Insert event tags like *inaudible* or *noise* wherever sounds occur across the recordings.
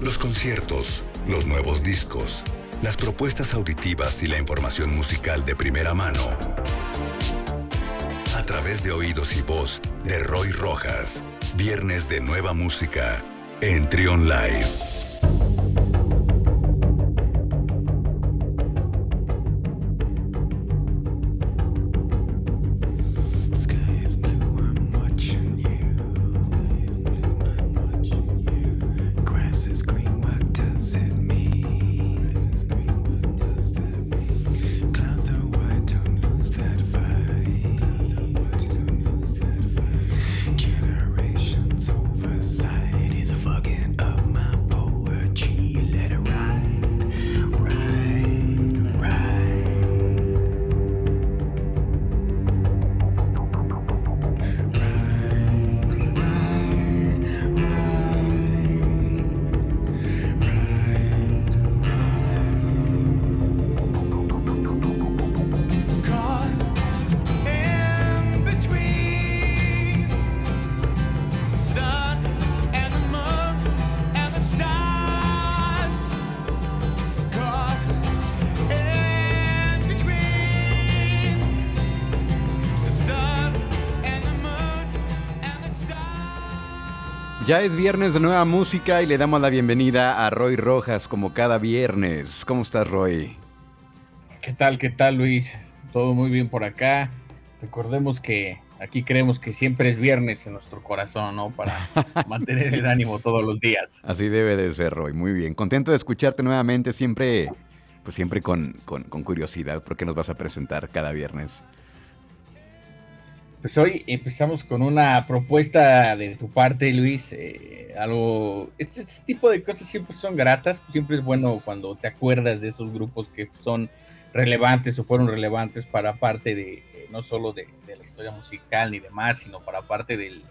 Los conciertos, los nuevos discos, las propuestas auditivas y la información musical de primera mano. A través de oídos y voz de Roy Rojas. Viernes de nueva música en Trion Live. Ya es viernes de nueva música y le damos la bienvenida a Roy Rojas como cada viernes. ¿Cómo estás, Roy? ¿Qué tal, qué tal, Luis? Todo muy bien por acá. Recordemos que aquí creemos que siempre es viernes en nuestro corazón, ¿no? Para *laughs* mantener el ánimo todos los días. Así debe de ser, Roy. Muy bien. Contento de escucharte nuevamente, siempre, pues siempre con, con, con curiosidad, porque nos vas a presentar cada viernes. Pues hoy empezamos con una propuesta de tu parte, Luis. Eh, algo. Este, tipo de cosas siempre son gratas. Siempre es bueno cuando te acuerdas de esos grupos que son relevantes o fueron relevantes para parte de eh, no solo de, la historia musical ni demás, sino para parte del,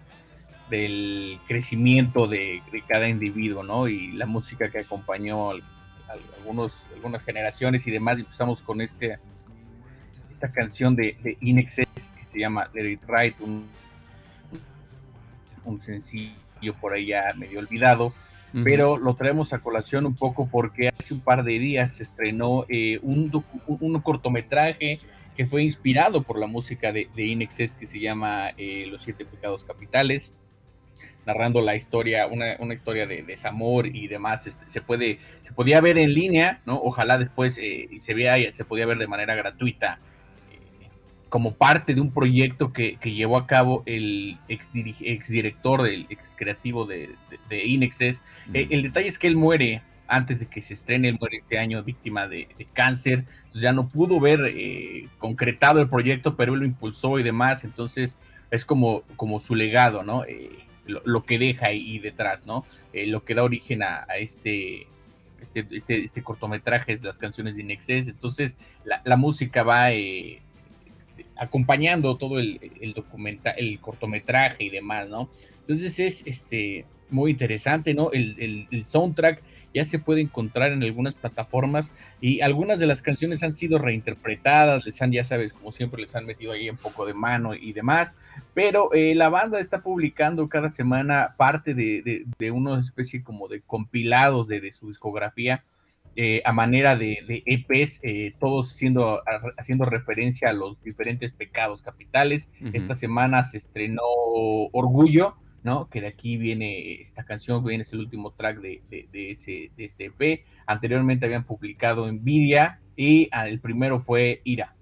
del crecimiento de, cada individuo, ¿no? Y la música que acompañó a, algunos, algunas generaciones y demás. Empezamos con este esta canción de, de se llama Let It Right, un, un sencillo por ahí ya medio olvidado, pero lo traemos a colación un poco porque hace un par de días se estrenó eh, un, un, cortometraje que fue inspirado por la música de, de Inexcess que se llama eh, Los Siete Pecados Capitales narrando la historia, una, una historia de, desamor y demás, este, se puede, se podía ver en línea, ¿no? Ojalá después eh, se vea, se podía ver de manera gratuita como parte de un proyecto que, llevó a cabo el ex, director, del ex creativo de, de, Inexes. Eh, el detalle es que él muere antes de que se estrene, él muere este año víctima de, cáncer, entonces ya no pudo ver eh, concretado el proyecto, pero él lo impulsó y demás, entonces es como, como su legado, ¿no? Eh, lo, que deja ahí detrás, ¿no? lo que da origen a, este, este, este, este, cortometraje es las canciones de Inexes, entonces la, la música va acompañando todo el, el, el cortometraje y demás, ¿no? Entonces es este, muy interesante, ¿no? El, el, soundtrack ya se puede encontrar en algunas plataformas y algunas de las canciones han sido reinterpretadas, les han, ya sabes, como siempre, les han metido ahí un poco de mano y demás, pero eh, la banda está publicando cada semana parte de, de, de una especie como de compilados de, de su discografía eh, a manera de, EPs, e eh, todos siendo, haciendo referencia a los diferentes pecados capitales. Esta semana se estrenó Orgullo, ¿no? Que de aquí viene esta canción, viene es el último track de, ese, de este EP. Anteriormente habían publicado Envidia y ah, el primero fue Ira.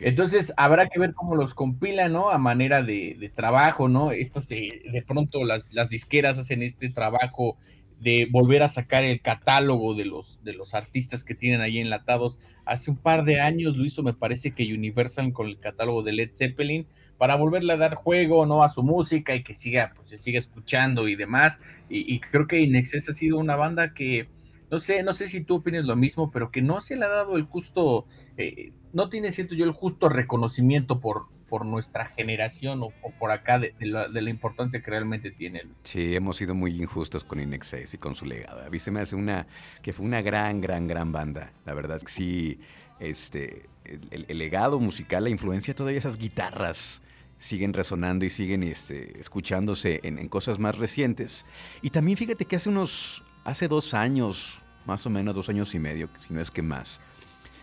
Entonces habrá que ver cómo los compilan, ¿no? A manera de, trabajo, ¿no? Estas, eh, de pronto las, las disqueras hacen este trabajo de volver a sacar el catálogo de los, de los artistas que tienen ahí enlatados. Hace un par de años lo hizo, me parece que Universal con el catálogo de Led Zeppelin, para volverle a dar juego ¿no? a su música y que siga, pues se siga escuchando y demás. Y, creo que Inexcess ha sido una banda que, no sé, no sé si tú opinas lo mismo, pero que no se le ha dado el justo, eh, no tiene, siento yo, el justo reconocimiento por, por nuestra generación o, por acá de, la, importancia que realmente tiene. Sí, hemos sido muy injustos con Inexcess y con su legado. A mí se me hace una, que fue una gran, gran, gran banda. La verdad es que sí, este, el, legado musical, la influencia, todavía esas guitarras siguen resonando y siguen este, escuchándose en, en, cosas más recientes. Y también fíjate que hace unos hace dos años, más o menos dos años y medio, si no es que más,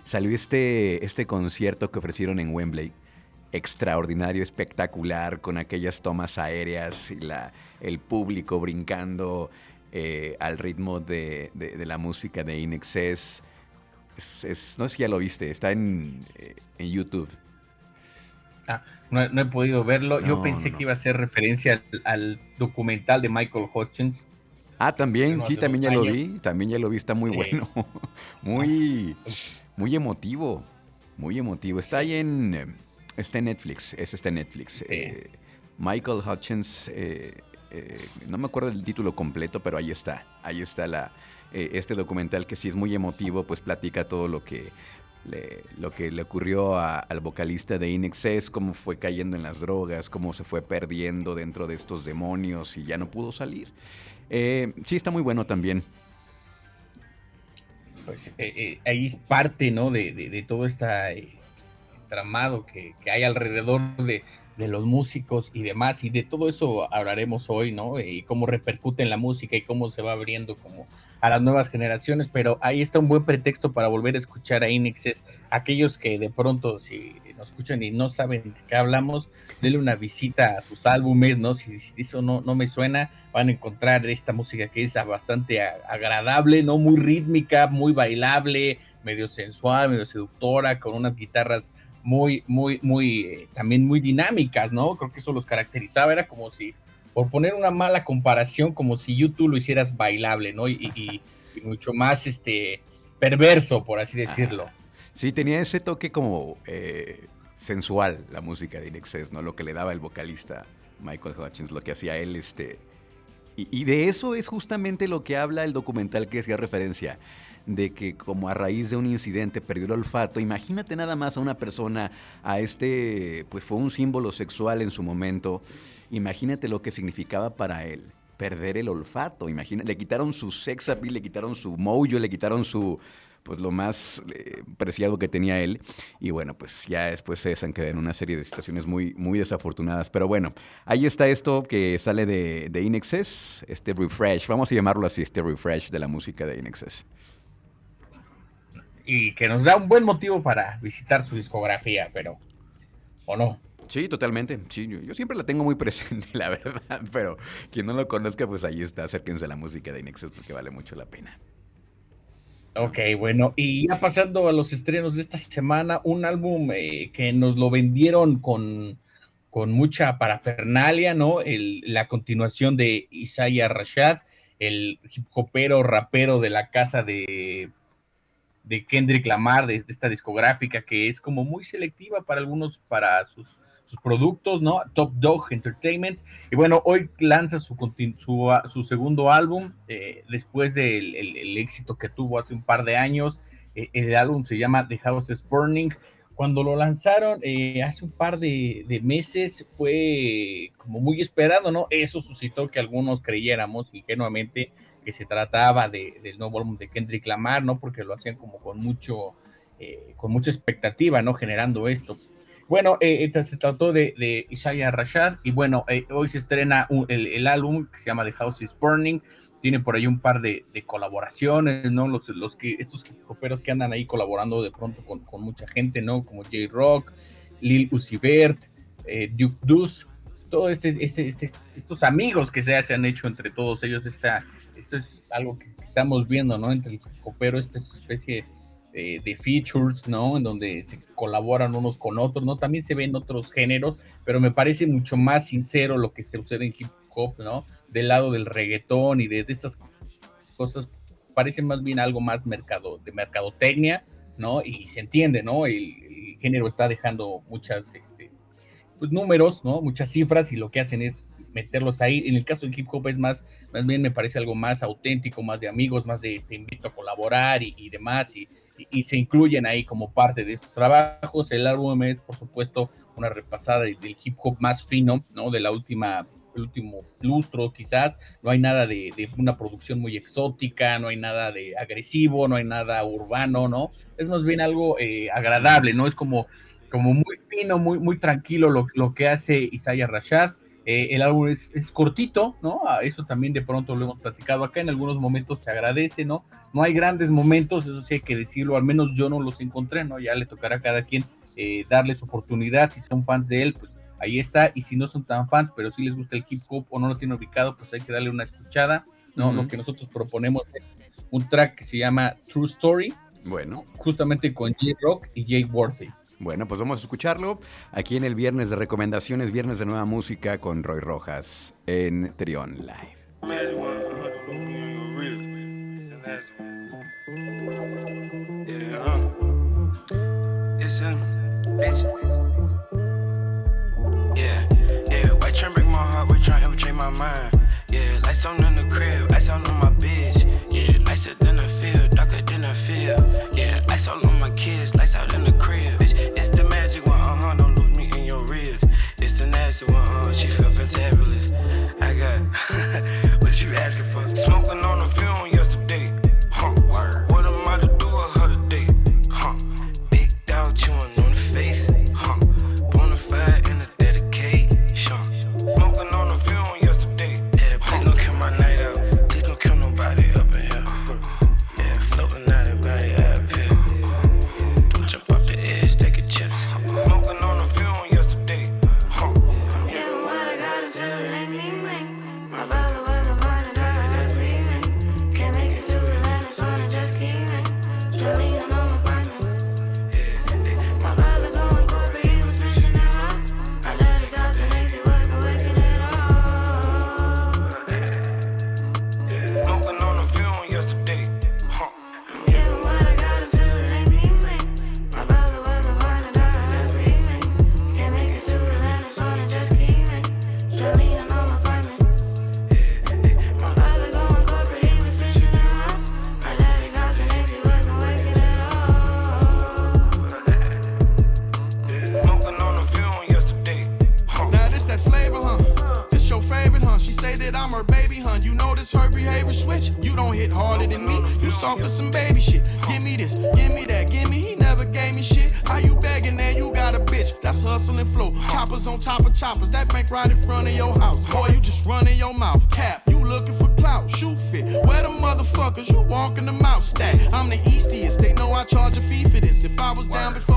salió este, este concierto que ofrecieron en Wembley. Extraordinario, espectacular, con aquellas tomas aéreas y la, el público brincando eh, al ritmo de, la música de Inexcess. Es, no sé si ya lo viste, está en, eh, en YouTube. Ah, no, he podido verlo. Yo pensé que iba a ser referencia al, documental de Michael Hutchins. Ah, también, sí, también ya lo vi, también ya lo vi, está muy bueno, *laughs* muy, muy emotivo, muy emotivo. Está ahí en, está en Netflix, ese está en Netflix. Eh, Michael Hutchins, eh, eh, no me acuerdo del título completo, pero ahí está, ahí está la, este documental que sí es muy emotivo, pues platica todo lo que lo que le ocurrió al vocalista de Inexcess, cómo fue cayendo en las drogas, cómo se fue perdiendo dentro de estos demonios y ya no pudo salir. Eh, sí, está muy bueno también. Pues eh, eh, ahí es parte, ¿no? De, todo este tramado que, hay alrededor de, de, los músicos y demás, y de todo eso hablaremos hoy, ¿no? Y cómo repercute en la música y cómo se va abriendo como a las nuevas generaciones, pero ahí está un buen pretexto para volver a escuchar a Inexes. Aquellos que de pronto, si nos escuchan y no saben de qué hablamos, denle una visita a sus álbumes, ¿no? Si, eso no, no me suena, van a encontrar esta música que es bastante agradable, ¿no? Muy rítmica, muy bailable, medio sensual, medio seductora, con unas guitarras muy, muy, muy, eh, también muy dinámicas, ¿no? Creo que eso los caracterizaba, era como si por poner una mala comparación, como si YouTube lo hicieras bailable, ¿no? Y, mucho más este perverso, por así decirlo. Sí, tenía ese toque como eh, sensual la música de Inexcess, ¿no? Lo que le daba el vocalista Michael Hutchins, lo que hacía él, este. Y, y de eso es justamente lo que habla el documental que hacía referencia de que como a raíz de un incidente perdió el olfato. Imagínate nada más a una persona, a este, pues fue un símbolo sexual en su momento. Imagínate lo que significaba para él perder el olfato. Imagínate, le quitaron su sex appeal, le quitaron su mojo, le quitaron su pues lo más eh, preciado que tenía él. Y bueno, pues ya después se en una serie de situaciones muy, muy desafortunadas. Pero bueno, ahí está esto que sale de, de Inexcess, este refresh, vamos a llamarlo así, este refresh de la música de Inexcess y que nos da un buen motivo para visitar su discografía, pero ¿o no? Sí, totalmente. Sí, yo, siempre la tengo muy *laughs* presente, la verdad, pero quien no lo conozca, pues ahí está, acérquense a la música de Inexes porque vale mucho la pena. Ok, bueno, y ya pasando a los estrenos de esta semana, un álbum eh, que nos lo vendieron con, con mucha parafernalia, ¿no? la continuación de Isaiah Rashad, el hip hopero, rapero de la casa de de Kendrick Lamar, de, esta discográfica que es como muy selectiva para algunos, para sus, sus productos, ¿no? Top Dog Entertainment. Y bueno, hoy lanza su, su, su segundo álbum eh, después del el, éxito que tuvo hace un par de años. Eh, el álbum se llama The House is Burning. Cuando lo lanzaron eh, hace un par de, de, meses fue como muy esperado, ¿no? Eso suscitó que algunos creyéramos ingenuamente que se trataba de, del nuevo álbum de Kendrick Lamar, ¿no? Porque lo hacían como con mucho, eh, con mucha expectativa, ¿no? Generando esto. Bueno, eh, se trató de, de, Isaiah Rashad y bueno, eh, hoy se estrena el, álbum que se llama The House is Burning. Tiene por ahí un par de, colaboraciones, ¿no? Los, los que, estos coperos que andan ahí colaborando de pronto con, mucha gente, ¿no? Como J-Rock, Lil Uzi Vert, Duke Deuce, todo este, este, este, estos amigos que se, se han hecho entre todos ellos, esta, esto es algo que estamos viendo, ¿no? Entre el copero, esta especie de, features, ¿no? En donde se colaboran unos con otros, ¿no? También se ven otros géneros, pero me parece mucho más sincero lo que se sucede en hip hop, ¿no? Del lado del reggaetón y de, estas cosas, parece más bien algo más mercado, de mercadotecnia, ¿no? Y se entiende, ¿no? El, género está dejando muchas, este, pues, números, ¿no? Muchas cifras y lo que hacen es meterlos ahí. En el caso del hip hop es más, más bien me parece algo más auténtico, más de amigos, más de te invito a colaborar y, demás, y, y, se incluyen ahí como parte de estos trabajos. El álbum es, por supuesto, una repasada del, hip hop más fino, ¿no? De la última el último lustro quizás, no hay nada de, de, una producción muy exótica, no hay nada de agresivo, no hay nada urbano, ¿no? Es más bien algo eh, agradable, ¿no? Es como, como muy fino, muy, muy tranquilo lo, lo que hace Isaiah Rashad eh, el álbum es, es, cortito, ¿no? Ah, eso también de pronto lo hemos platicado acá. En algunos momentos se agradece, ¿no? No hay grandes momentos, eso sí hay que decirlo. Al menos yo no los encontré, ¿no? Ya le tocará a cada quien eh, darles oportunidad. Si son fans de él, pues ahí está. Y si no son tan fans, pero si sí les gusta el hip hop o no lo tienen ubicado, pues hay que darle una escuchada. ¿no? Lo que nosotros proponemos es un track que se llama True Story. Bueno. Justamente con J-Rock y Jake Worthy. Bueno, pues vamos a escucharlo aquí en el viernes de recomendaciones, viernes de nueva música con Roy Rojas en Trion Live. off for some baby shit. Give me this, give me that, give me. He never gave me shit. How you begging and you got a bitch? That's hustling, flow. Choppers on top of choppers. That bank right in front of your house. Boy, you just running your mouth. Cap, you looking for clout. Shoe fit. Where the motherfuckers? You walking the mouth stack. I'm the eastiest. They know I charge a fee for this. If I was down before.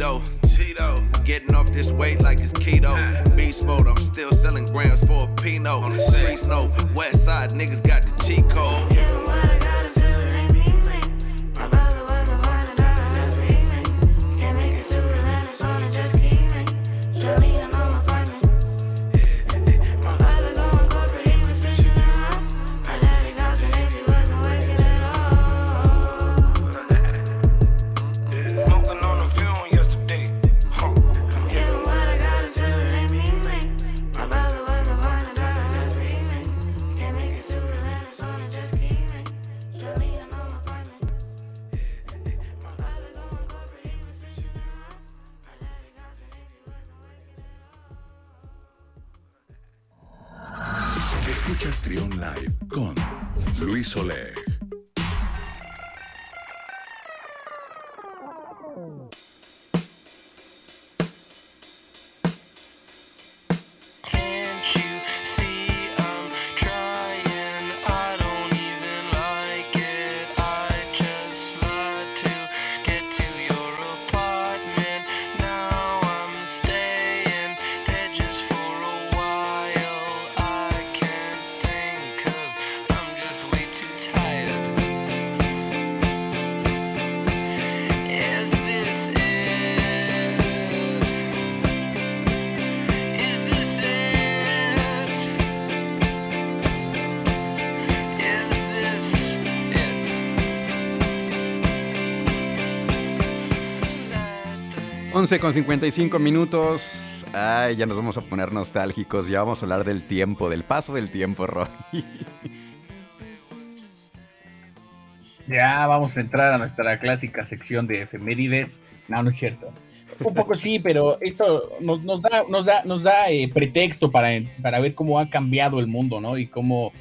Cheeto. Cheeto. Getting off this weight like it's keto. Beast mode, I'm still selling grams for a Pinot. On the streets, no West Side niggas got the cheat code. 11 con 55 minutos. Ay, ya nos vamos a poner nostálgicos. Ya vamos a hablar del tiempo, del paso del tiempo, Roy. Ya vamos a entrar a nuestra clásica sección de efemérides. No, no es cierto. Un poco sí, pero esto nos, da eh, pretexto para, para ver cómo ha cambiado el mundo, ¿no? Y cómo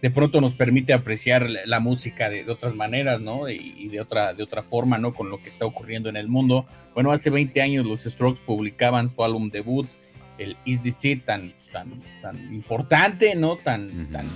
de pronto nos permite apreciar la, música de, de otras maneras, ¿no? Y, y de, otra, de otra forma, ¿no? Con lo que está ocurriendo en el mundo. Bueno, hace 20 años los Strokes publicaban su álbum debut, el Is This It, tan, tan, tan importante, ¿no? Tan, tan,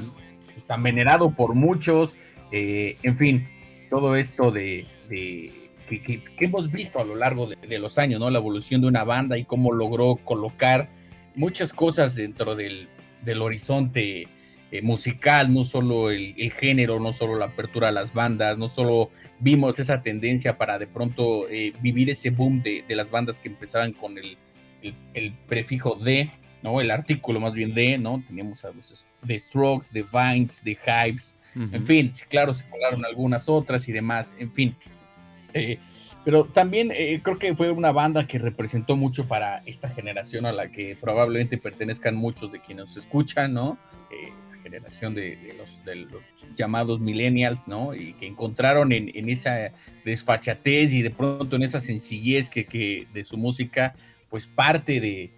pues, tan venerado por muchos. Eh, en fin, todo esto de, de- que, que- que hemos visto a lo largo de, de los años, ¿no? La evolución de una banda y cómo logró colocar muchas cosas dentro del, del horizonte eh, musical, no solo el, el género, no solo la apertura a las bandas, no solo vimos esa tendencia para de pronto eh, vivir ese boom de, de las bandas que empezaban con el, el- el prefijo de, ¿no? El artículo más bien de, ¿no? Teníamos a los The Strokes, The Vines, The Hypes, en fin, claro, se colaron algunas otras y demás, en fin. Eh, pero también eh, creo que fue una banda que representó mucho para esta generación a la que probablemente pertenezcan muchos de quienes nos escuchan, ¿no? Eh, generación de, los, llamados millennials, ¿no? Y que encontraron en, esa desfachatez y de pronto en esa sencillez que, que de su música, pues parte de,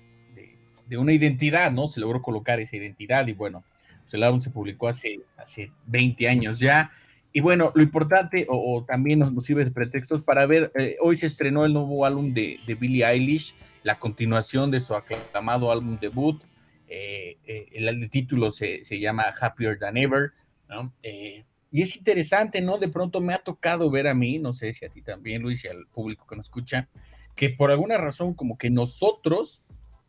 de, una identidad, ¿no? Se logró colocar esa identidad y bueno, pues el álbum se publicó hace, hace 20 años ya. Y bueno, lo importante, o, también nos sirve de pretextos para ver, eh, hoy se estrenó el nuevo álbum de, de Billie Eilish, la continuación de su aclamado álbum debut. Eh, eh, el, título se, se llama Happier Than Ever. Eh, y es interesante, ¿no? De pronto me ha tocado ver a mí, no sé si a ti también, Luis, y al público que nos escucha, que por alguna razón como que nosotros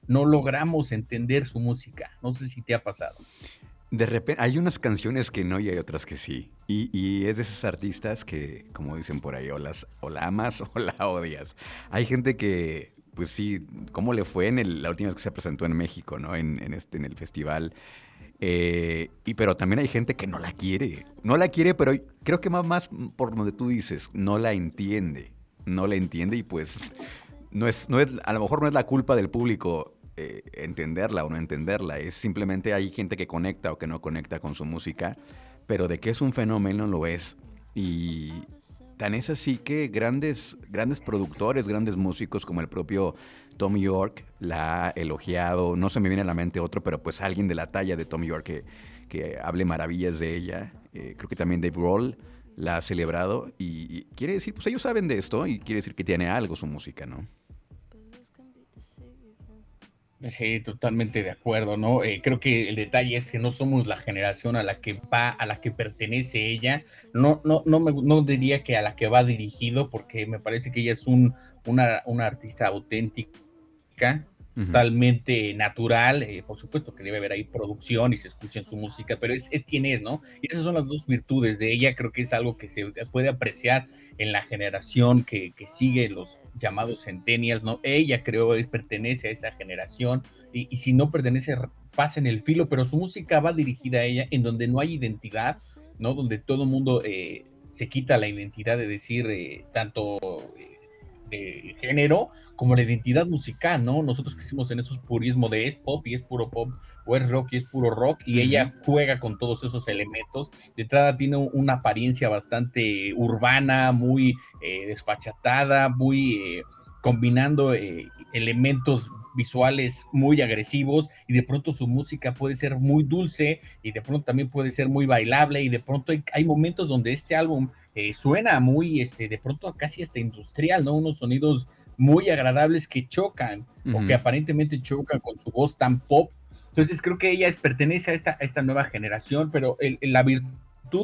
no logramos entender su música. No sé si te ha pasado. De repente, hay unas canciones que no y hay otras que sí. Y, y es de esos artistas que, como dicen por ahí, o, las, o la amas *laughs* o la odias. Hay gente que, pues sí, ¿cómo le fue en el- la última vez que se presentó en México, ¿no? En, en este, en el festival. Eh, y pero también hay gente que no la quiere. No la quiere, pero creo que más, más por donde tú dices, no la entiende. No la entiende y pues no es, no es, a lo mejor no es la culpa del público eh, entenderla o no entenderla. Es simplemente hay gente que conecta o que no conecta con su música, pero de que es un fenómeno lo es. Y tan es así que grandes, grandes productores, grandes músicos como el propio Tom York la ha elogiado. No se me viene a la mente otro, pero pues alguien de la talla de Tom York que, que hable maravillas de ella. Eh, creo que también Dave Grohl la ha celebrado y, y quiere decir, pues ellos saben de esto y quiere decir que tiene algo su música, ¿no? Sí, totalmente de acuerdo, ¿no? Eh, creo que el detalle es que no somos la generación a la que va, a la que pertenece ella. No, no, no, me, no diría que a la que va dirigido, porque me parece que ella es un, una, una artista auténtica, totalmente natural. eh, por supuesto que debe haber ahí producción y se escucha en su música, pero es, es quien es, ¿no? Y esas son las dos virtudes de ella. Creo que es algo que se puede apreciar en la generación que, que sigue los llamados centennials, ¿no? Ella creo pertenece a esa generación y, si no pertenece, pasa en el filo, pero su música va dirigida a ella en donde no hay identidad, ¿no? Donde todo mundo eh, se quita la identidad de decir eh, tanto de género como la identidad musical, ¿no? Nosotros que hicimos en esos purismo de es pop y es puro pop, o es rock y es puro rock, y ella juega con todos esos elementos. De entrada tiene un- una apariencia bastante urbana, muy eh, desfachatada, muy eh, combinando eh, elementos visuales muy agresivos y de pronto su música puede ser muy dulce y de pronto también puede ser muy bailable y de pronto hay, hay momentos donde este álbum eh, suena muy, este, de pronto casi hasta industrial, ¿no? Unos sonidos muy agradables que chocan o Ujú. que aparentemente chocan con su voz tan pop. Entonces creo que ella es- pertenece a esta, a esta nueva generación, pero el- el- la virtud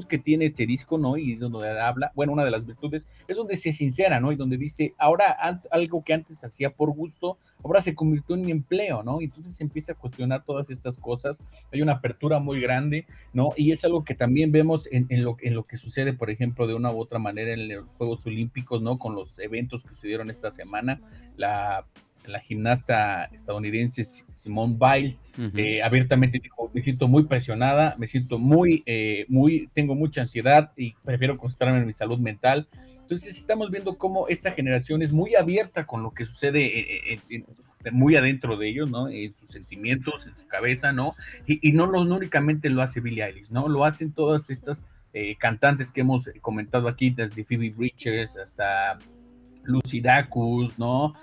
que tiene este disco, ¿no? Y es donde habla, bueno, una de las virtudes es donde se sincera, ¿no? Y donde dice, ahora algo que antes hacía por gusto, ahora se convirtió en mi empleo, ¿no? Y entonces se empieza a cuestionar todas estas cosas. Hay una apertura muy grande, ¿no? Y es algo que también vemos en, en lo, en lo que sucede, por ejemplo, de una u otra manera en los Juegos Olímpicos, ¿no? Con los eventos que se dieron esta semana, la la gimnasta estadounidense Si- Simone Biles, eh, abiertamente dijo, me siento muy presionada, me siento muy, eh, muy, tengo mucha ansiedad y prefiero concentrarme en mi salud mental. Entonces estamos viendo cómo esta generación es muy abierta con lo que sucede eh, eh, en- en- muy adentro de ellos, ¿no? En sus sentimientos, en su cabeza, ¿no? Y, y no, lo, no únicamente lo hace Billie Eilish, ¿no? Lo hacen todas estas eh, cantantes que hemos comentado aquí, desde Phoebe Bridgers hasta Lucy Dacus, ¿no?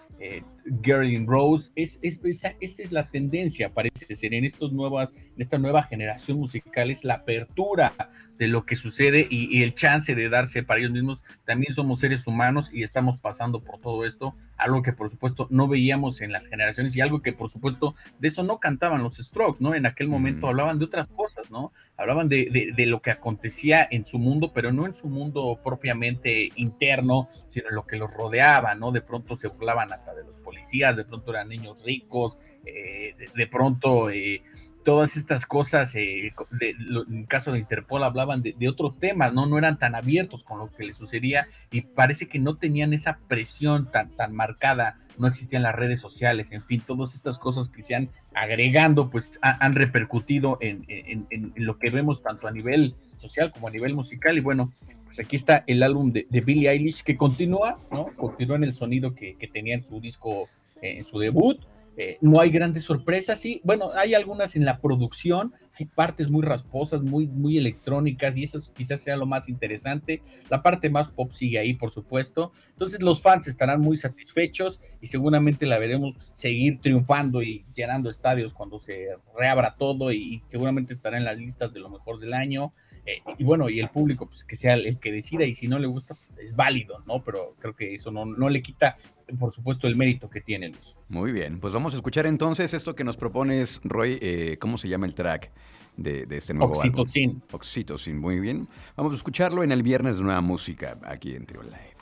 Geraldine Rose, es, es, esa, esa es la tendencia, parece ser, en, estos nuevas, en esta nueva generación musical, es la apertura de lo que sucede y, y el chance de darse para ellos mismos. También somos seres humanos y estamos pasando por todo esto, algo que por supuesto no veíamos en las generaciones y algo que por supuesto de eso no cantaban los Strokes, ¿no? En aquel momento Mm. hablaban de otras cosas, ¿no? Hablaban de, de, de lo que acontecía en su mundo, pero no en su mundo propiamente interno, sino en lo que los rodeaba, ¿no? De pronto se burlaban hasta de los policías, de pronto eran niños ricos, eh, de, pronto eh, todas estas cosas, eh, de- lo- en el caso de Interpol hablaban de, otros temas, ¿no? No eran tan abiertos con lo que les sucedía y parece que no tenían esa presión tan, tan marcada, no existían las redes sociales, en fin, todas estas cosas que se han agregando, pues ha- han repercutido en- en- en lo que vemos tanto a nivel social como a nivel musical y bueno, pues aquí está el álbum de, de Billie Eilish que continúa, ¿no? Continúa en el sonido que, que tenía en su disco, eh, en su debut. Eh, no hay grandes sorpresas, sí. Bueno, hay algunas en la producción, hay partes muy rasposas, muy, muy electrónicas, y eso quizás sea lo más interesante. La parte más pop sigue ahí, por supuesto. Entonces, los fans estarán muy satisfechos y seguramente la veremos seguir triunfando y llenando estadios cuando se reabra todo, y, y seguramente estará en las listas de lo mejor del año. Eh, y bueno, y el público, pues que sea el que decida, y si no le gusta, es válido, ¿no? Pero creo que eso no, no le quita, por supuesto, el mérito que tiene Luis. Muy bien, pues vamos a escuchar entonces esto que nos propones, Roy. eh, ¿Cómo se llama el track de, de este nuevo álbum? Oxytocin. Oxytocin, muy bien. Vamos a escucharlo en el viernes de Nueva Música, aquí en Trio Live.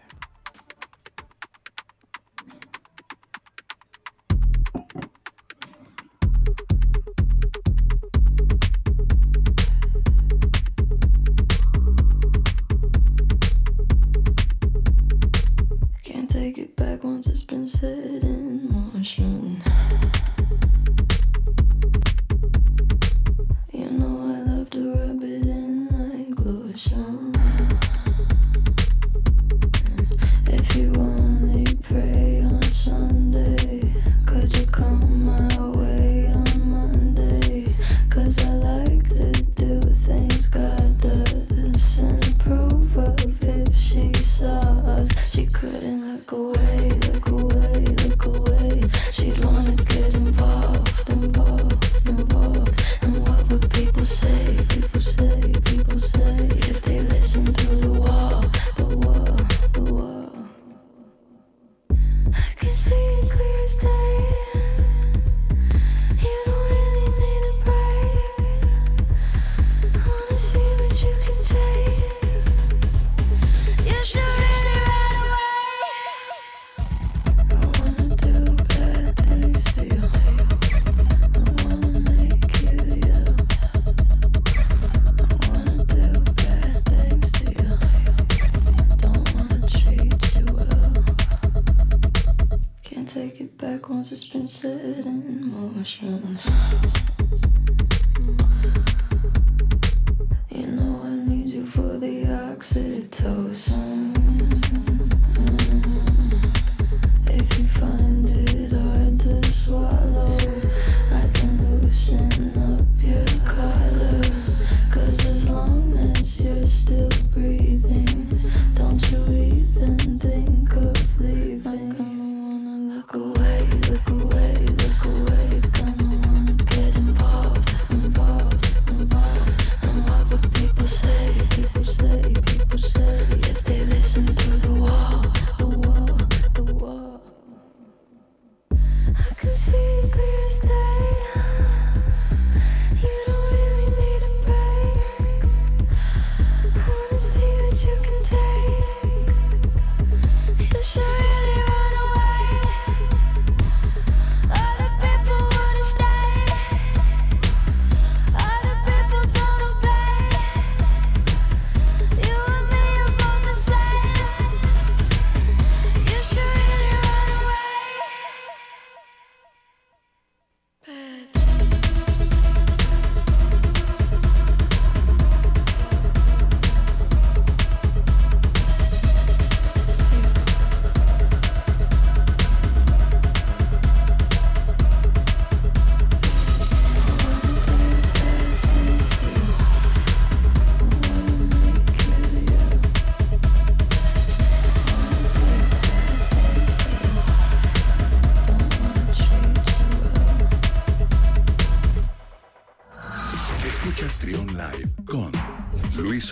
It's been set in motion.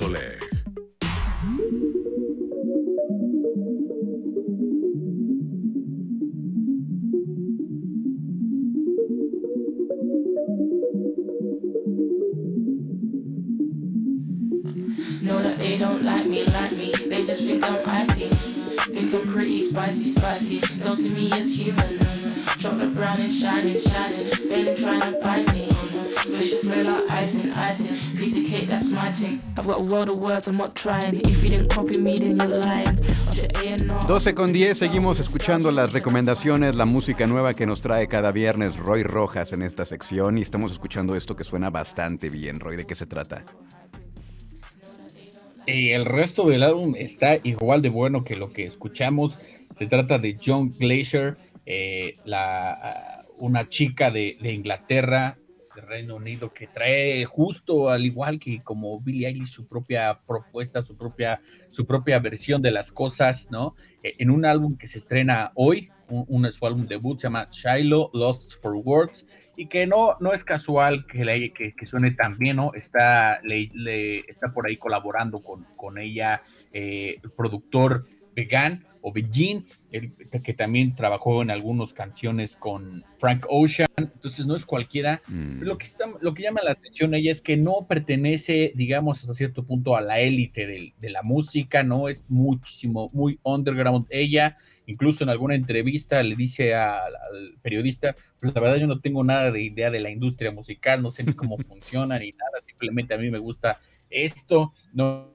Luis Know that they don't like me, like me. They just think I'm icy. Think I'm pretty spicy, spicy. Don't see me as human. Chocolate brown and shining, shining. Failing trying to bite me. Like icing, icing. Piece of cake, that's my thing. I've got a world of words, I'm not trying. If you didn't copy me, then you're lying. Watch your A&R. 12 con 10, seguimos escuchando las recomendaciones, la música nueva que nos trae cada viernes Roy Rojas en esta sección y estamos escuchando esto que suena bastante bien. Roy, ¿de qué se trata? Y el resto del álbum está igual de bueno que lo que escuchamos. Se trata de John Glacier, eh, ah, una chica de, Inglaterra, de Reino Unido, que trae justo al igual que como Billie Eilish su propia propuesta, su propia, su propia versión de las cosas, ¿no? Eh, En un álbum que se estrena hoy, un, su álbum debut se llama Shiloh Lost for Words, y que no, no es casual que, le- que, suene tan bien, ¿no? Está, está por ahí colaborando con, con ella eh, el productor Vegan o Begin, el- que también trabajó en algunas canciones con Frank Ocean, entonces no es cualquiera. Mm, Lo que, está, lo que llama la atención ella es que no pertenece, digamos, hasta cierto punto a la élite de, la música, no es muchísimo, muy underground ella. Incluso en alguna entrevista le dice a- al periodista, pues la verdad yo no tengo nada de idea de la industria musical, no sé ni cómo *laughs* funciona ni nada, simplemente a mí me gusta esto, no,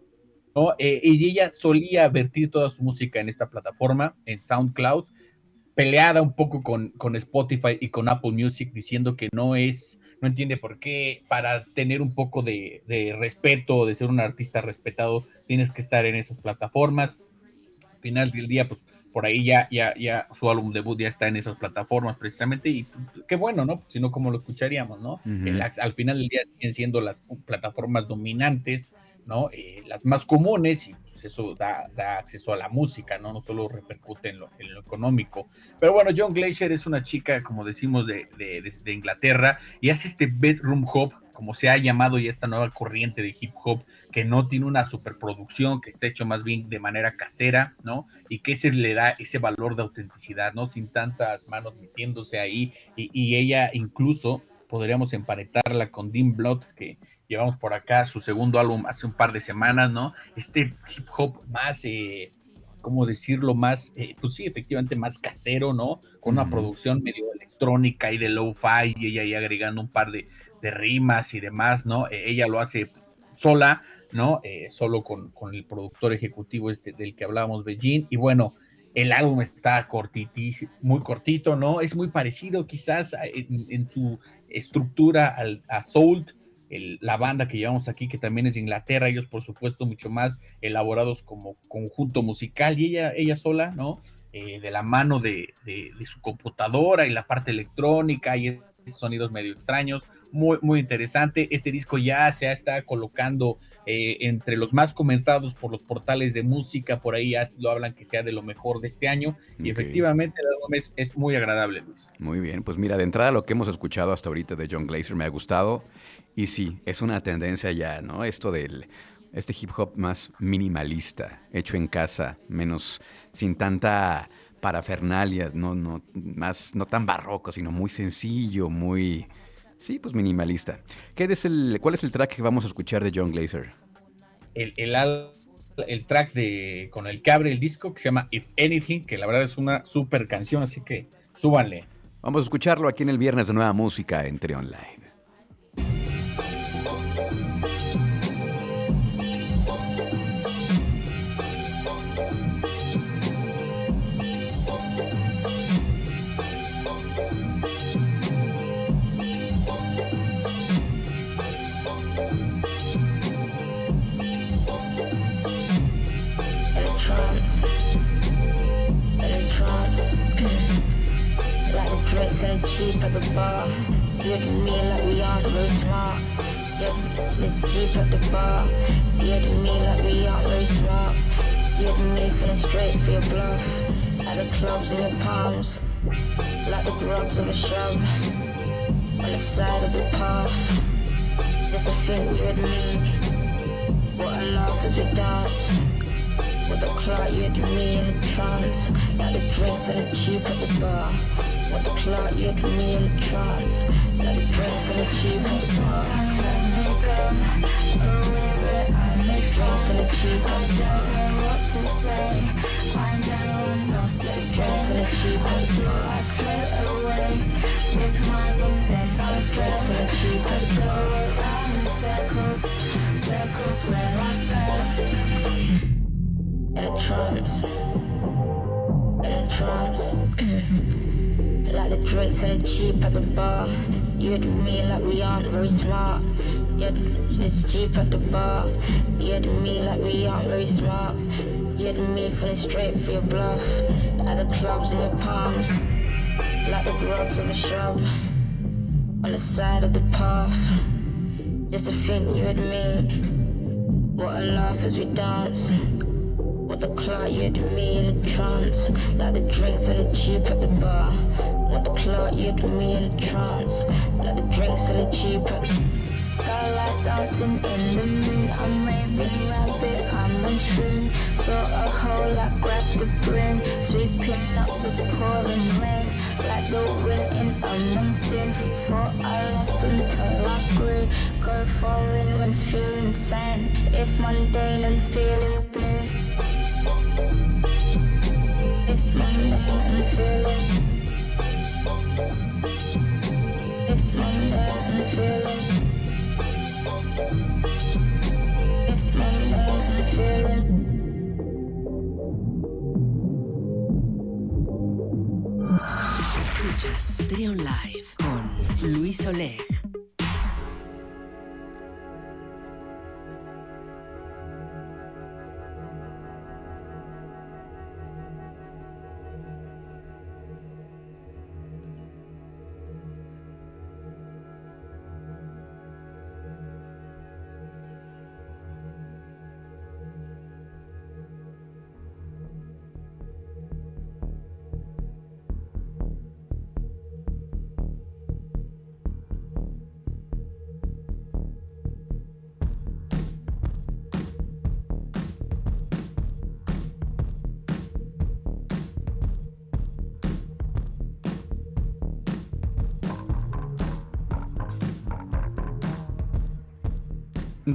no, eh, y ella solía vertir toda su música en esta plataforma, en SoundCloud, peleada un poco con, con Spotify y con Apple Music, diciendo que no es, no entiende por qué, para tener un poco de, de respeto, de ser un artista respetado, tienes que estar en esas plataformas. Al final del día, pues por ahí ya, ya, ya su álbum debut ya está en esas plataformas precisamente, y qué bueno, ¿no? Si no, ¿cómo lo escucharíamos, no? El al final del día siguen siendo las plataformas dominantes, ¿no? Eh, las más comunes y pues, eso da, da acceso a la música, ¿no? No solo repercute en lo, en lo económico. Pero bueno, John Glacier es una chica, como decimos, de, de- de- de Inglaterra y hace este bedroom hop, como se ha llamado ya esta nueva corriente de hip hop, que no tiene una superproducción, que está hecho más bien de manera casera, ¿no? Y que se le da ese valor de autenticidad, ¿no? Sin tantas manos metiéndose ahí y, y ella incluso podríamos emparentarla con Dean Blood, que llevamos por acá su segundo álbum hace un par de semanas, ¿no? Este hip hop más, eh, ¿cómo decirlo? Más, eh, pues sí, efectivamente más casero, ¿no? Con una producción medio electrónica y de low-fi y ella ahí agregando un par de, de rimas y demás, ¿no? Eh, ella lo hace sola, ¿no? Eh, solo con, con el productor ejecutivo este del que hablábamos, Beijing, y bueno, el álbum está cortitísimo, muy cortito, ¿no? Es muy parecido quizás en, su estructura al, a Soul, la banda que llevamos aquí, que también es de Inglaterra, ellos por supuesto mucho más elaborados como conjunto musical, y ella, ella sola, ¿no? Eh, de la mano de, de- su computadora y la parte electrónica y sonidos medio extraños, muy, muy interesante. Este disco ya se está colocando eh, entre los más comentados por los portales de música, por ahí ya lo hablan que sea de lo mejor de este año, y efectivamente el álbum es, es muy agradable, Luis. Muy bien, pues mira, de entrada lo que hemos escuchado hasta ahorita de John Glazer me ha gustado y sí, es una tendencia ya, ¿no? Esto del este hip hop más minimalista, hecho en casa, menos sin tanta parafernalia, no no más no tan barroco, sino muy sencillo, muy sí, pues minimalista. ¿Qué es el cuál es el track que vamos a escuchar de John Glazer? el, el, al- el track de, con el que abre el disco que se llama If Anything, que la verdad es una super canción, así que súbanle. Vamos a escucharlo aquí en el viernes de Nueva Música en Trion ain't cheap at the bar. You and me like we aren't very smart. Yeah, it's cheap at the bar. And me like we aren't very smart. You and me feeling straight for your bluff. At the clubs in your palms. Like the grubs of a shrub. On the side of the path. Just to think you and me. What a laugh as we dance. With the clock, you had me in a trance. Like the drinks and the cheap at the bar. What the plot, you put me in trance Like a prince in a Sometimes I make up a mirror I make friends in I don't know what to say I know down, lost at Prince in a cheap I feel I float away With my and then I'm prince and a I go around in circles Circles where I fell In trance In trance like the drinks and cheap at the bar. You had me like we aren't very smart. Had this cheap at the bar. You had me like we aren't very smart. You had me feeling straight for your bluff. At the clubs in your palms. Like the grubs of a shrub. On the side of the path. Just to think you had me. What a laugh as we dance. What the clock you had me in a trance Like the drinks and the cheap at the bar What the clock you had me in a trance Like the drinks and the cheap Starlight dancing in the moon. I'm raving rabbit, I'm on Saw a hole, I grabbed the brim Sweeping up the pouring rain. Like the wind in a monsoon. Before I lost until I grew. Go foreign when feeling sane. If mundane and feeling blue. If mundane and feeling If Escuchas Trion Live con Luis Oleg.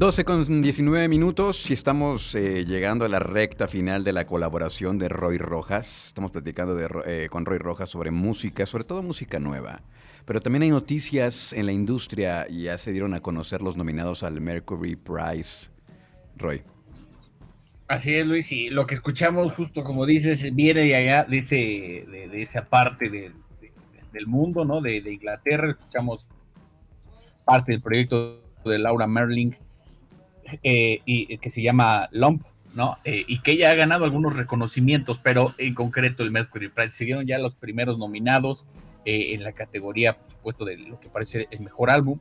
Doce con 19 minutos y estamos eh, llegando a la recta final de la colaboración de Roy Rojas. Estamos platicando eh, con Roy Rojas sobre música, sobre todo música nueva. Pero también hay noticias en la industria y ya se dieron a conocer los nominados al Mercury Prize. Roy. Así es, Luis, y lo que escuchamos, justo como dices, viene de allá, de, ese, de, esa parte de- de- del mundo, ¿no? De Inglaterra, escuchamos parte del proyecto de Laura Merling, eh, y que se llama Lump, ¿no? Eh, y que ella ha ganado algunos reconocimientos, pero en concreto el Mercury Prize. Se dieron ya los primeros nominados eh, en la categoría, por supuesto, de lo que parece el mejor álbum.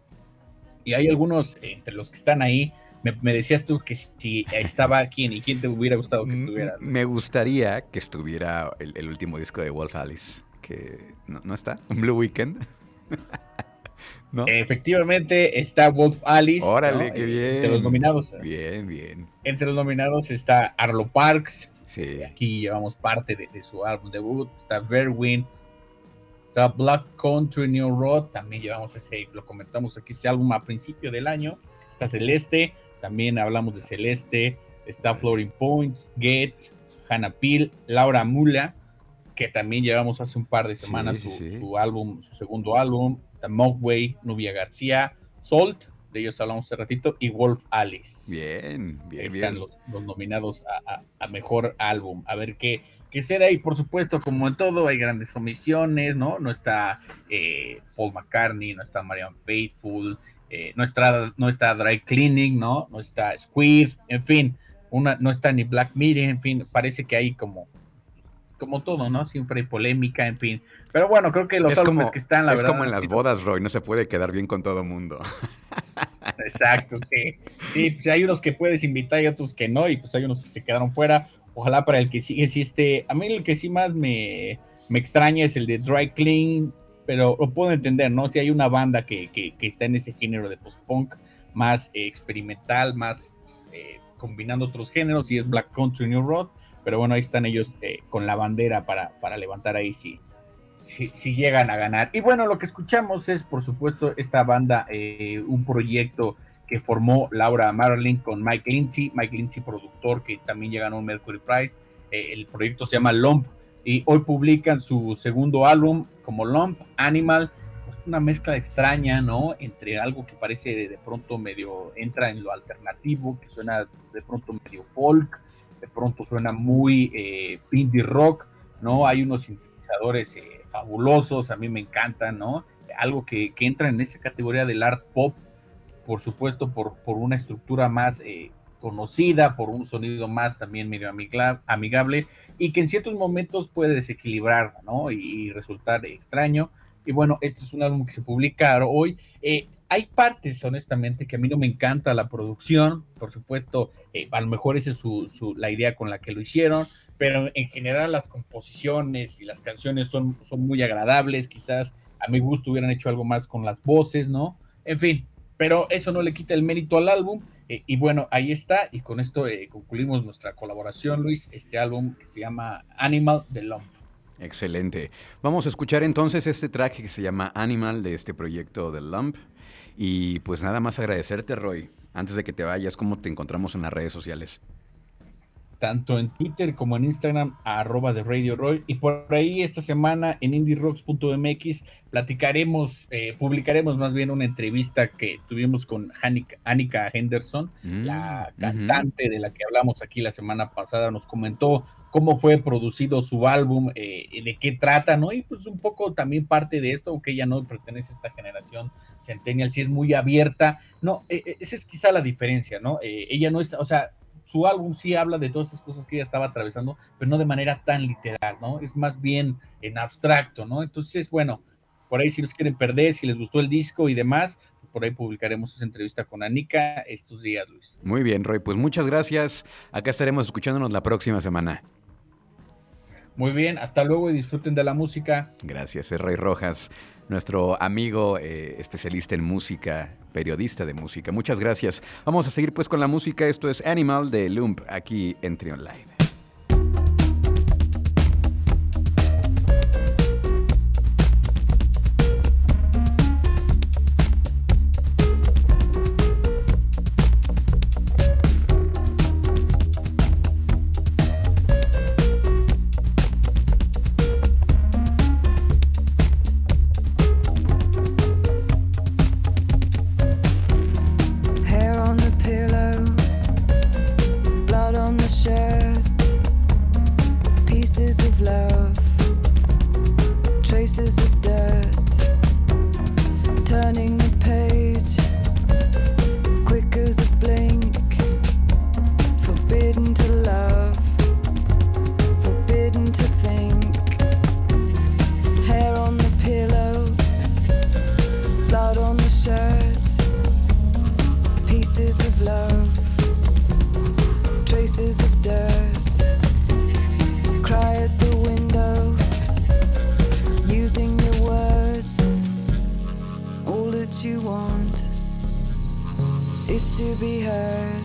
Y hay algunos eh, entre los que están ahí. Me, me decías tú que si estaba quién y quién te hubiera gustado que estuviera. Me gustaría que estuviera el, el último disco de Wolf Alice, que no, no está, *laughs* Blue Weekend. *laughs* ¿No? Efectivamente está Wolf Alice. Órale, ¿no? qué Eh, bien. Entre los nominados. Bien, bien. Entre los nominados está Arlo Parks. Sí. Aquí llevamos parte de, de su álbum debut. Está Verwin. Está Black Country New Road. También llevamos ese, lo comentamos aquí, ese álbum a principio del año. Está Celeste. También hablamos de Celeste. Está Floating Points, Gates, Hannah Peel, Laura Mula, que también llevamos hace un par de semanas Sí, su, sí, sí. su álbum, su segundo álbum. Está Mogwai, Nubia García, Salt, de ellos hablamos hace ratito, y Wolf Alice. Bien, bien, están bien. los, los nominados a, a- a mejor álbum. A ver qué, qué se da. Y por supuesto, como en todo, hay grandes omisiones, ¿no? No está eh, Paul McCartney, no está Marianne Faithful, eh, no, está, no está Dry Cleaning, ¿no? No está Squid, en fin, una, no está ni Black Mirror, en fin, parece que hay como, como todo, ¿no? Siempre hay polémica, en fin. Pero bueno, creo que los Es álbumes como, que están, la es verdad. como en las bodas, Roy, no se puede quedar bien con todo mundo. *laughs* Exacto, sí. Sí, pues hay unos que puedes invitar y otros que no, y pues hay unos que se quedaron fuera. Ojalá para el que sigue, sí esté. A mí el que sí más me, me extraña es el de Dry Clean, pero lo puedo entender, ¿no? Si hay una banda que, que- que está en ese género de post-punk, más eh, experimental, más eh, combinando otros géneros, y es Black Country New Road, pero bueno, ahí están ellos eh, con la bandera para, para levantar ahí si, si, llegan a ganar. Y bueno, lo que escuchamos es, por supuesto, esta banda, eh, un proyecto que formó Laura Marlin con Mike Lindsay, Mike Lindsay productor que también ya ganó un Mercury Prize. Eh, el proyecto se llama Lump y hoy publican su segundo álbum como Lump Animal, una mezcla extraña, ¿no? Entre algo que parece de, de pronto medio entra en lo alternativo, que suena de pronto medio folk, de pronto suena muy eh, indie rock, ¿no? Hay unos sintetizadores eh, fabulosos, a mí me encantan, ¿no? Algo que, que entra en esa categoría del art pop, por supuesto, por, por una estructura más eh, conocida, por un sonido más también medio amigable y que en ciertos momentos puede desequilibrar, ¿no? Y resultar extraño. Y bueno, este es un álbum que se publica hoy. Eh, hay partes, honestamente, que a mí no me encanta la producción, por supuesto, eh, a lo mejor esa es su, su- la idea con la que lo hicieron, pero en general las composiciones y las canciones son, son muy agradables, quizás a mi gusto hubieran hecho algo más con las voces, ¿no? En fin, pero eso no le quita el mérito al álbum. eh, y bueno, ahí está, y con esto eh, concluimos nuestra colaboración, Luis, este álbum que se llama Animal de Lump. Excelente. Vamos a escuchar entonces este track que se llama Animal de este proyecto de Lump. Y pues nada más agradecerte, Roy. Antes de que te vayas, ¿cómo te encontramos en las redes sociales? Tanto en Twitter como en Instagram, a arroba de Radio Roy. Y por ahí esta semana en indierocks.mx platicaremos, eh, publicaremos más bien una entrevista que tuvimos con Annika Henderson, Mm, la cantante de la que hablamos aquí la semana pasada, nos comentó cómo fue producido su álbum, eh, de qué trata, ¿no? Y pues un poco también parte de esto, aunque ella no pertenece a esta generación centennial, sí es muy abierta, no, eh, eh, esa es quizá la diferencia, ¿no? Ella no es, o sea, su álbum sí habla de todas esas cosas que ella estaba atravesando, pero no de manera tan literal, ¿no? Es más bien en abstracto, ¿no? Entonces, bueno, por ahí si los quieren perder, si les gustó el disco y demás, por ahí publicaremos esa entrevista con Anika estos días, Luis. Muy bien, Roy. Pues muchas gracias. Acá estaremos escuchándonos la próxima semana. Muy bien, hasta luego y disfruten de la música. Gracias, es Roy Rojas, nuestro amigo eh, especialista en música, periodista de música. Muchas gracias. Vamos a seguir pues con la música. Esto es Animal de Lump aquí en Trion Live. to be heard.